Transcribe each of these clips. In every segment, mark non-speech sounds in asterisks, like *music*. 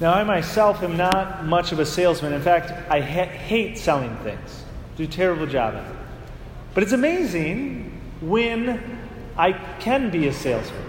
Now, I myself am not much of a salesman. In fact, I ha- hate selling things. Do a terrible job at it. But it's amazing when I can be a salesman.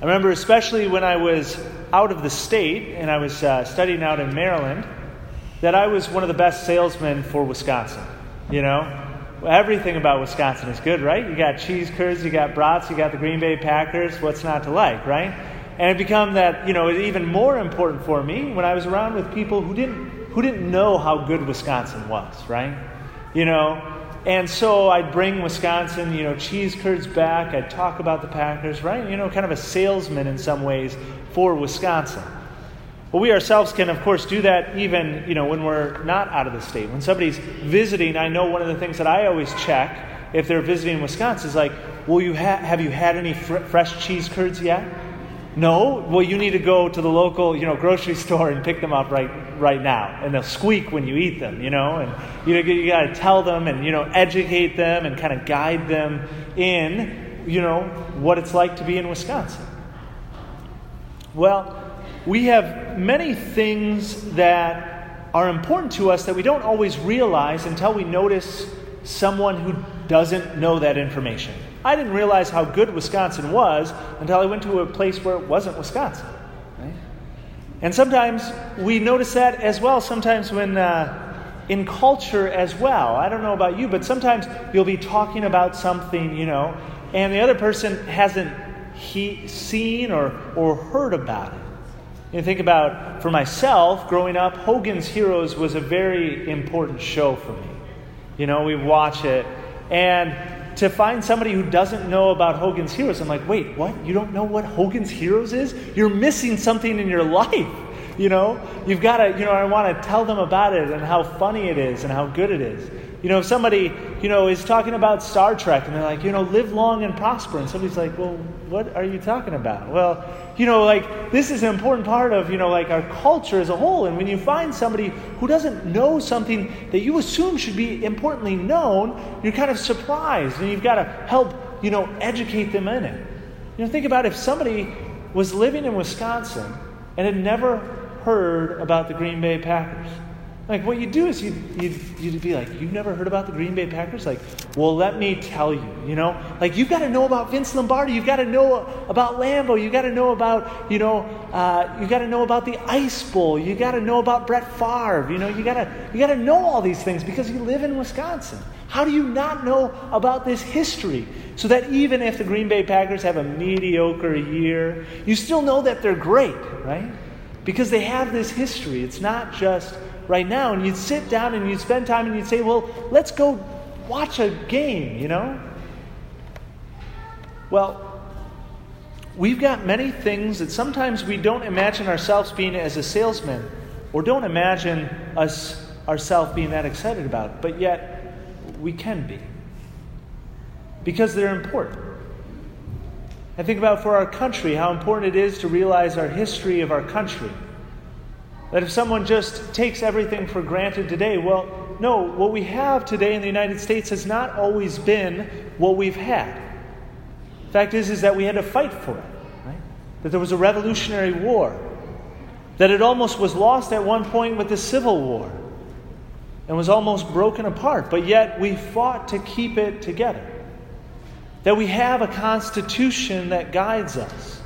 I remember, especially when I was out of the state and I was uh, studying out in Maryland, that I was one of the best salesmen for Wisconsin. You know, everything about Wisconsin is good, right? You got cheese curds, you got brats, you got the Green Bay Packers. What's not to like, right? And it became that, you know, even more important for me when I was around with people who didn't who didn't know how good Wisconsin was, right? You know, and so I'd bring Wisconsin, you know, cheese curds back. I'd talk about the Packers, right? You know, kind of a salesman in some ways for Wisconsin. Well, we ourselves can, of course, do that even, you know, when we're not out of the state. When somebody's visiting, I know one of the things that I always check if they're visiting Wisconsin is like, will you ha- have you had any fr- fresh cheese curds yet? No? Well, you need to go to the local, you know, grocery *laughs* store and pick them up right, right now. And they'll squeak when you eat them, you know? And you, you got to tell them and, you know, educate them and kind of guide them in, you know, what it's like to be in Wisconsin. Well, we have many things that are important to us that we don't always realize until we notice someone who doesn't know that information. I didn't realize how good Wisconsin was until I went to a place where it wasn't Wisconsin. Right? And sometimes we notice that as well, sometimes when uh, in culture as well. I don't know about you, but sometimes you'll be talking about something, you know, and the other person hasn't he, seen or, or heard about it. You think about, for myself, growing up, Hogan's Heroes was a very important show for me. You know, we watch it, and to find somebody who doesn't know about Hogan's Heroes, I'm like, wait, what? You don't know what Hogan's Heroes is? You're missing something in your life. You know, you've got to, you know, I want to tell them about it and how funny it is and how good it is. You know, if somebody, you know, is talking about Star Trek and they're like, you know, live long and prosper, and somebody's like, well, what are you talking about? Well, you know, like, this is an important part of, you know, like our culture as a whole. And when you find somebody who doesn't know something that you assume should be importantly known, you're kind of surprised and you've got to help, you know, educate them in it. You know, think about if somebody was living in Wisconsin and had never heard about the Green Bay Packers. Like, what you do is you'd, you'd, you'd be like, You've never heard about the Green Bay Packers? Like, well, let me tell you, you know? Like, you've got to know about Vince Lombardi. You've got to know about Lambeau. You've got to know about, you know, uh, you've got to know about the Ice Bowl. You've got to know about Brett Favre. You know, you got to you got to know all these things because you live in Wisconsin. How do you not know about this history? So that even if the Green Bay Packers have a mediocre year, you still know that they're great, right? Because they have this history. It's not just right now. And you'd sit down and you'd spend time and you'd say, well, let's go watch a game, you know? Well, we've got many things that sometimes we don't imagine ourselves being as a salesman or don't imagine us ourselves being that excited about, but yet we can be. Because they're important. I think about for our country how important it is to realize our history of our country that if someone just takes everything for granted today, well, no, what we have today in the United States has not always been what we've had. The fact is, is that we had to fight for it, right? That there was a revolutionary war, that it almost was lost at one point with the Civil War and was almost broken apart, but yet we fought to keep it together. That we have a constitution that guides us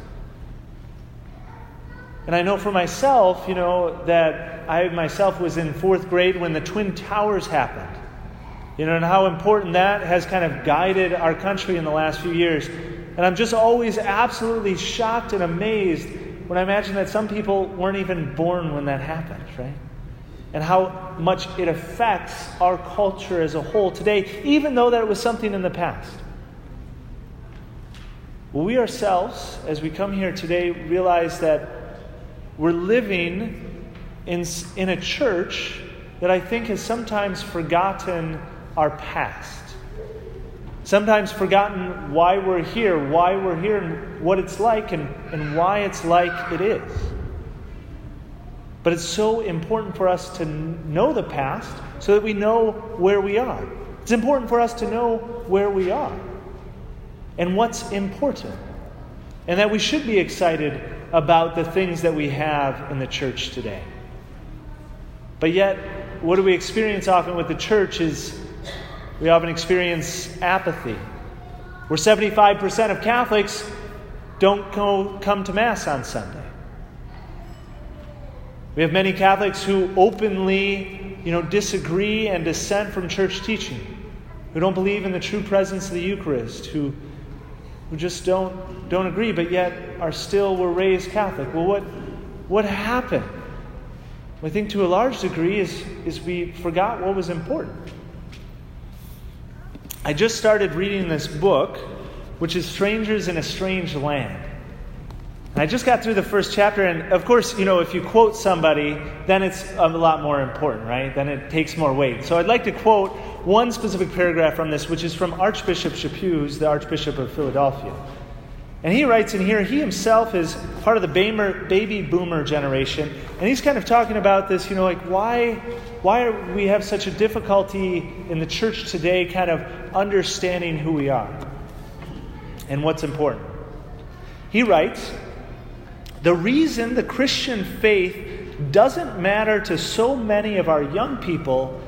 and I know for myself, you know, that I myself was in fourth grade when the Twin Towers happened. You know, and how important that has kind of guided our country in the last few years. And I'm just always absolutely shocked and amazed when I imagine that some people weren't even born when that happened, right? And how much it affects our culture as a whole today, even though that it was something in the past. We ourselves, as we come here today, realize that we're living in, in a church that I think has sometimes forgotten our past. Sometimes forgotten why we're here, why we're here, and what it's like, and, and why it's like it is. But it's so important for us to know the past so that we know where we are. It's important for us to know where we are and what's important. And that we should be excited about the things that we have in the church today. But yet, what do we experience often with the church is we often experience apathy. Where 75% of Catholics don't go, come to Mass on Sunday. We have many Catholics who openly, you know, disagree and dissent from church teaching, who don't believe in the true presence of the Eucharist, who, who just don't, don't agree, but yet are still were raised Catholic. Well, what, what happened? I think to a large degree is, is we forgot what was important. I just started reading this book, which is Strangers in a Strange Land. And I just got through the first chapter, and of course, you know, if you quote somebody, then it's a lot more important, right? Then it takes more weight. So I'd like to quote one specific paragraph from this, which is from Archbishop Chaput, the Archbishop of Philadelphia. And he writes in here, he himself is part of the baby boomer generation. And he's kind of talking about this, you know, like why, why we have such a difficulty in the church today kind of understanding who we are and what's important. He writes, the reason the Christian faith doesn't matter to so many of our young people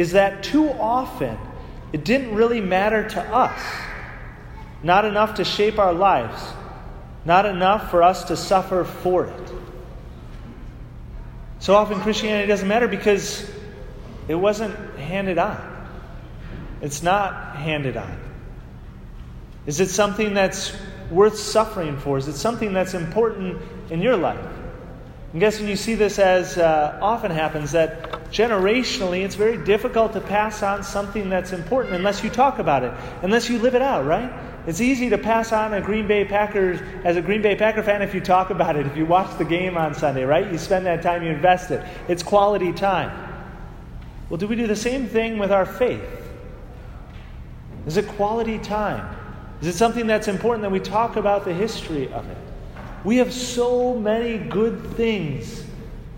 is that too often it didn't really matter to us not enough to shape our lives, not enough for us to suffer for it. So often Christianity doesn't matter because it wasn't handed on. It's not handed on. Is it something that's worth suffering for? Is it something that's important in your life? I'm guessing you see this as uh, often happens that generationally it's very difficult to pass on something that's important unless you talk about it, unless you live it out, right? It's easy to pass on a Green Bay Packers as a Green Bay Packer fan if you talk about it, if you watch the game on Sunday, right? You spend that time, you invest it. It's quality time. Well, do we do the same thing with our faith? Is it quality time? Is it something that's important that we talk about the history of it? We have so many good things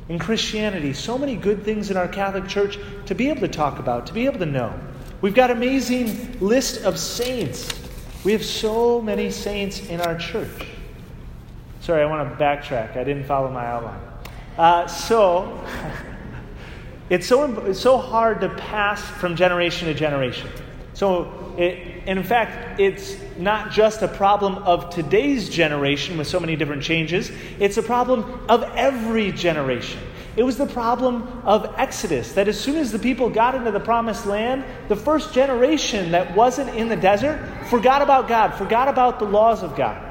in Christianity, so many good things in our Catholic Church to be able to talk about, to be able to know. We've got amazing list of saints we have so many saints in our church. Sorry, I want to backtrack. I didn't follow my outline. Uh, so, *laughs* it's so, it's so hard to pass from generation to generation. So, it, in fact, it's not just a problem of today's generation with so many different changes, it's a problem of every generation. It was the problem of Exodus, that as soon as the people got into the promised land, the first generation that wasn't in the desert forgot about God, forgot about the laws of God.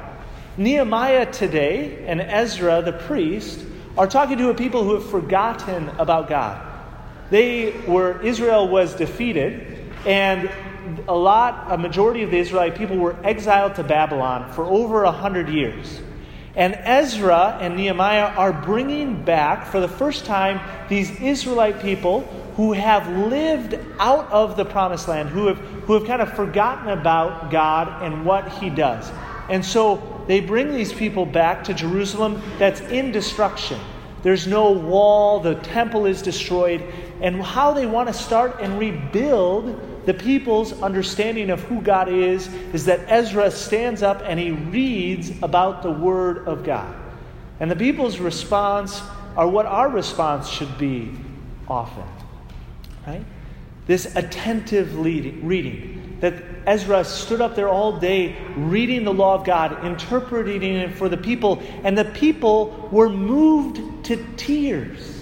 Nehemiah today and Ezra, the priest, are talking to a people who have forgotten about God. They were, Israel was defeated, and a lot, a majority of the Israelite people were exiled to Babylon for over a hundred years. And Ezra and Nehemiah are bringing back, for the first time, these Israelite people who have lived out of the promised land, who have, who have kind of forgotten about God and what He does. And so they bring these people back to Jerusalem that's in destruction. There's no wall, the temple is destroyed. And how they want to start and rebuild the people's understanding of who God is is that Ezra stands up and he reads about the Word of God. And the people's response are what our response should be often. Right? This attentive reading. That Ezra stood up there all day reading the law of God, interpreting it for the people, and the people were moved to tears.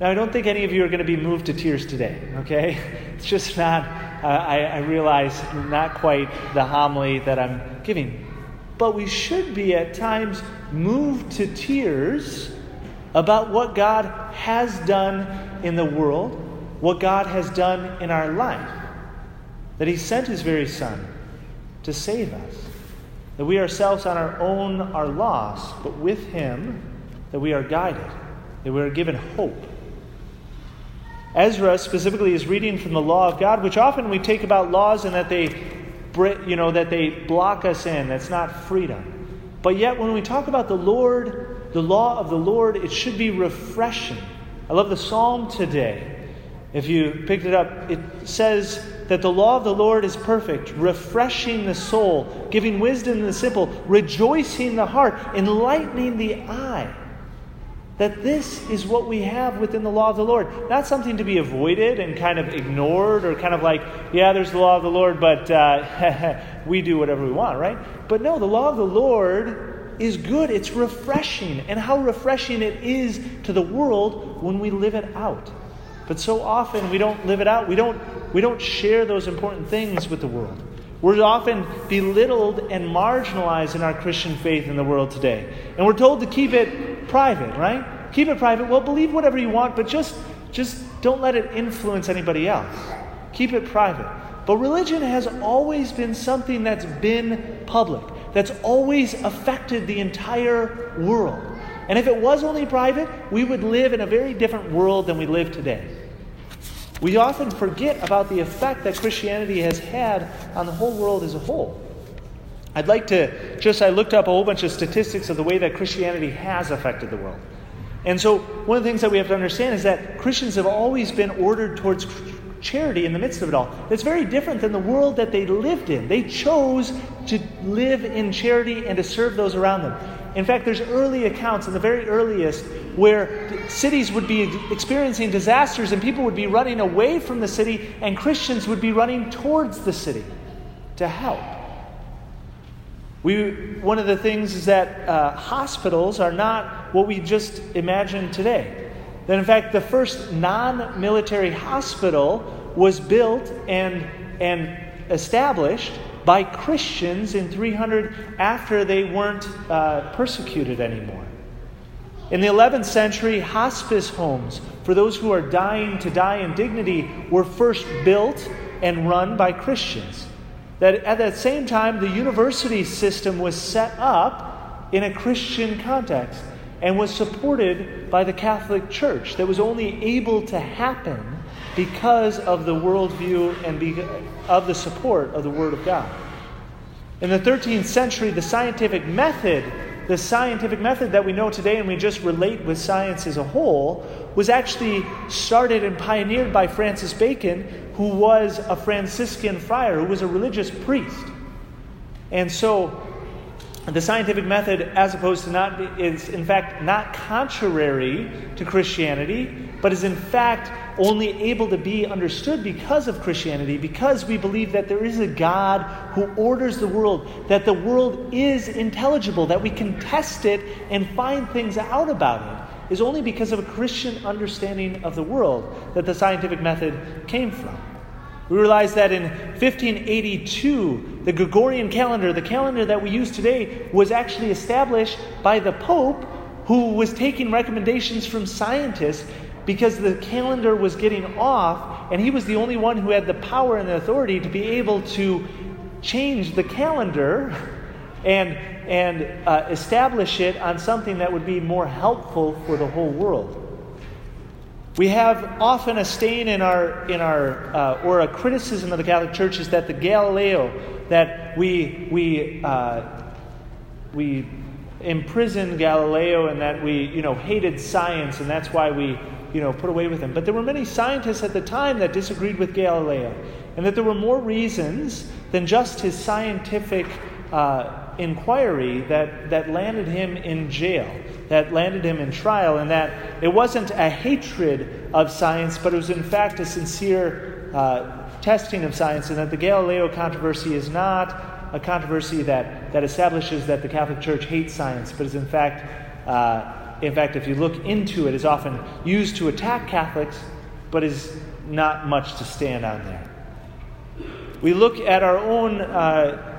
Now, I don't think any of you are going to be moved to tears today, okay? *laughs* It's just not, uh, I, I realize, not quite the homily that I'm giving. But we should be at times moved to tears about what God has done in the world, what God has done in our life. That He sent His very Son to save us. That we ourselves on our own are lost, but with Him, that we are guided, that we are given hope. Ezra specifically is reading from the law of God, which often we take about laws and that they, you know, that they block us in. That's not freedom. But yet, when we talk about the Lord, the law of the Lord, it should be refreshing. I love the psalm today. If you picked it up, it says that the law of the Lord is perfect, refreshing the soul, giving wisdom to the simple, rejoicing the heart, enlightening the eye. That this is what we have within the law of the Lord. Not something to be avoided and kind of ignored or kind of like, yeah, there's the law of the Lord, but uh, *laughs* we do whatever we want, right? But no, the law of the Lord is good. It's refreshing. And how refreshing it is to the world when we live it out. But so often we don't live it out. We don't, we don't share those important things with the world. We're often belittled and marginalized in our Christian faith in the world today. And we're told to keep it private, right? Keep it private. Well, believe whatever you want, but just, just don't let it influence anybody else. Keep it private. But religion has always been something that's been public, that's always affected the entire world. And if it was only private, we would live in a very different world than we live today. We often forget about the effect that Christianity has had on the whole world as a whole. I'd like to just, I looked up a whole bunch of statistics of the way that Christianity has affected the world. And so, one of the things that we have to understand is that Christians have always been ordered towards charity in the midst of it all. It's very different than the world that they lived in. They chose to live in charity and to serve those around them. In fact, there's early accounts, in the very earliest, where cities would be experiencing disasters and people would be running away from the city and Christians would be running towards the city to help. We, one of the things is that uh, hospitals are not what we just imagine today. That, in fact, the first non military hospital was built and, and established by Christians in 300 after they weren't uh, persecuted anymore. In the 11th century, hospice homes for those who are dying to die in dignity were first built and run by Christians. That at that same time, the university system was set up in a Christian context and was supported by the Catholic Church, that was only able to happen because of the worldview and of the support of the Word of God. In the 13th century, the scientific method, the scientific method that we know today and we just relate with science as a whole, was actually started and pioneered by Francis Bacon, who was a Franciscan friar, who was a religious priest. And so, the scientific method, as opposed to not, is in fact not contrary to Christianity, but is in fact only able to be understood because of Christianity, because we believe that there is a God who orders the world, that the world is intelligible, that we can test it and find things out about it, is only because of a Christian understanding of the world that the scientific method came from. We realize that in 1582, the Gregorian calendar, the calendar that we use today, was actually established by the Pope who was taking recommendations from scientists because the calendar was getting off, and he was the only one who had the power and the authority to be able to change the calendar *laughs* and, and uh, establish it on something that would be more helpful for the whole world. We have often a stain in our, in our uh, or a criticism of the Catholic Church is that the Galileo, that we, we, uh, we imprisoned Galileo and that we, you know, hated science and that's why we, you know, put away with him. But there were many scientists at the time that disagreed with Galileo and that there were more reasons than just his scientific uh, inquiry that, that landed him in jail, that landed him in trial, and that it wasn't a hatred of science, but it was in fact a sincere uh, testing of science, and that the Galileo controversy is not a controversy that, that establishes that the Catholic Church hates science, but is in fact, uh, in fact, if you look into it, is often used to attack Catholics, but is not much to stand on there. We look at our own uh,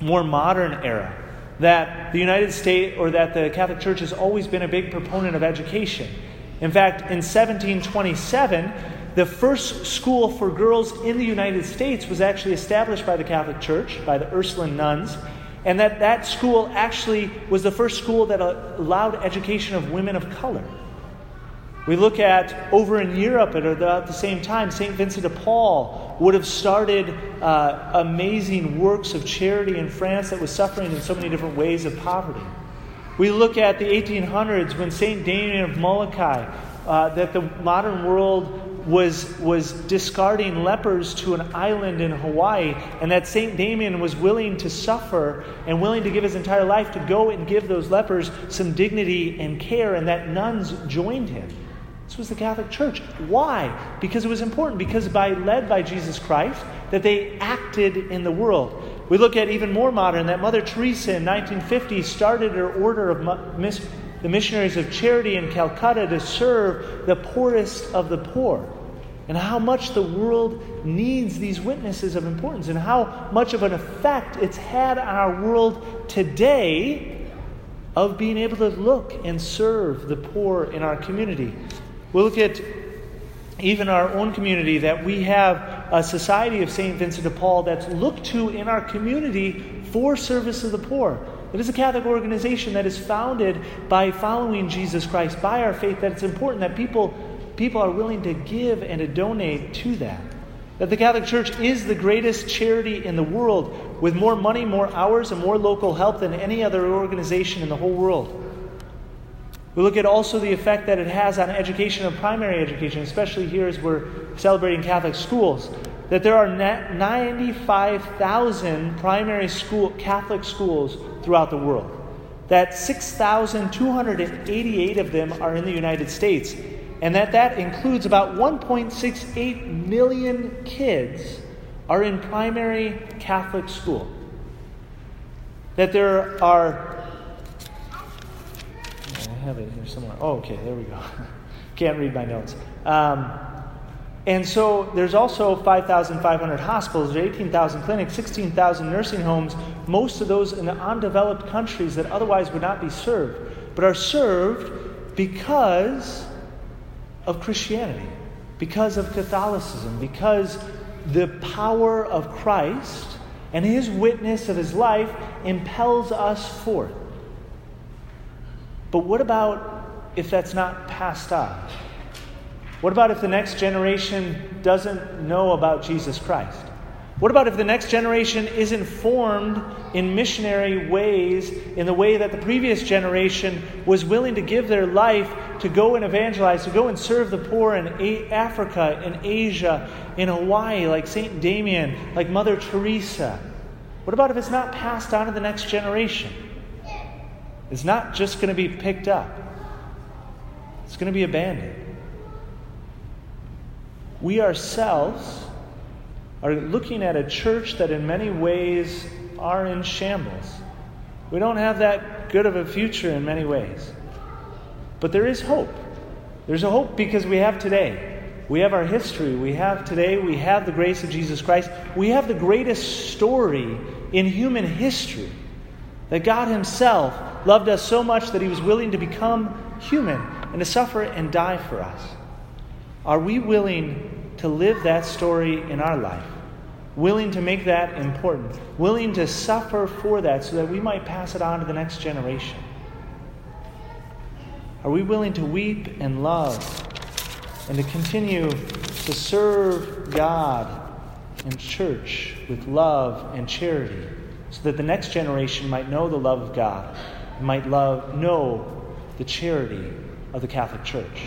more modern era that the United States or that the Catholic Church has always been a big proponent of education. In fact, in 1727, the first school for girls in the United States was actually established by the Catholic Church, by the Ursuline nuns, and that that school actually was the first school that allowed education of women of color. We look at over in Europe at about the same time, St. Vincent de Paul would have started uh, amazing works of charity in France that was suffering in so many different ways of poverty. We look at the 1800s when St. Damien of Molokai, uh, that the modern world was, was discarding lepers to an island in Hawaii, and that St. Damien was willing to suffer and willing to give his entire life to go and give those lepers some dignity and care, and that nuns joined him. This was the Catholic Church. Why? Because it was important, because by led by Jesus Christ, that they acted in the world. We look at even more modern that Mother Teresa in 1950 started her order of the missionaries of charity in Calcutta to serve the poorest of the poor. And how much the world needs these witnesses of importance, and how much of an effect it's had on our world today of being able to look and serve the poor in our community. We'll look at even our own community that we have a society of St. Vincent de Paul that's looked to in our community for service of the poor. It is a Catholic organization that is founded by following Jesus Christ, by our faith, that it's important that people, people are willing to give and to donate to that. That the Catholic Church is the greatest charity in the world, with more money, more hours, and more local help than any other organization in the whole world. We look at also the effect that it has on education and primary education, especially here as we're celebrating Catholic schools that there are 95,000 primary school Catholic schools throughout the world. That 6,288 of them are in the United States, and that that includes about 1.68 million kids are in primary Catholic school. That there are I have it here somewhere. Oh, okay, there we go. *laughs* Can't read my notes. Um, and so there's also 5,500 hospitals, 18,000 clinics, 16,000 nursing homes, most of those in undeveloped countries that otherwise would not be served, but are served because of Christianity, because of Catholicism, because the power of Christ and his witness of his life impels us forth. But what about if that's not passed on? What about if the next generation doesn't know about Jesus Christ? What about if the next generation isn't formed in missionary ways in the way that the previous generation was willing to give their life to go and evangelize, to go and serve the poor in Africa, in Asia, in Hawaii, like St. Damien, like Mother Teresa? What about if it's not passed on to the next generation? It's not just going to be picked up, it's going to be abandoned we ourselves are looking at a church that in many ways are in shambles. We don't have that good of a future in many ways. But there is hope. There's a hope because we have today. We have our history. We have today. We have the grace of Jesus Christ. We have the greatest story in human history that God Himself loved us so much that He was willing to become human and to suffer and die for us. Are we willing to live that story in our life? Willing to make that important? Willing to suffer for that so that we might pass it on to the next generation? Are we willing to weep and love and to continue to serve God and church with love and charity so that the next generation might know the love of God might love, know the charity of the Catholic Church?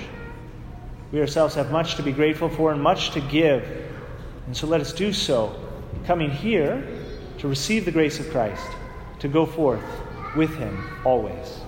We ourselves have much to be grateful for and much to give. And so let us do so, coming here to receive the grace of Christ, to go forth with Him always.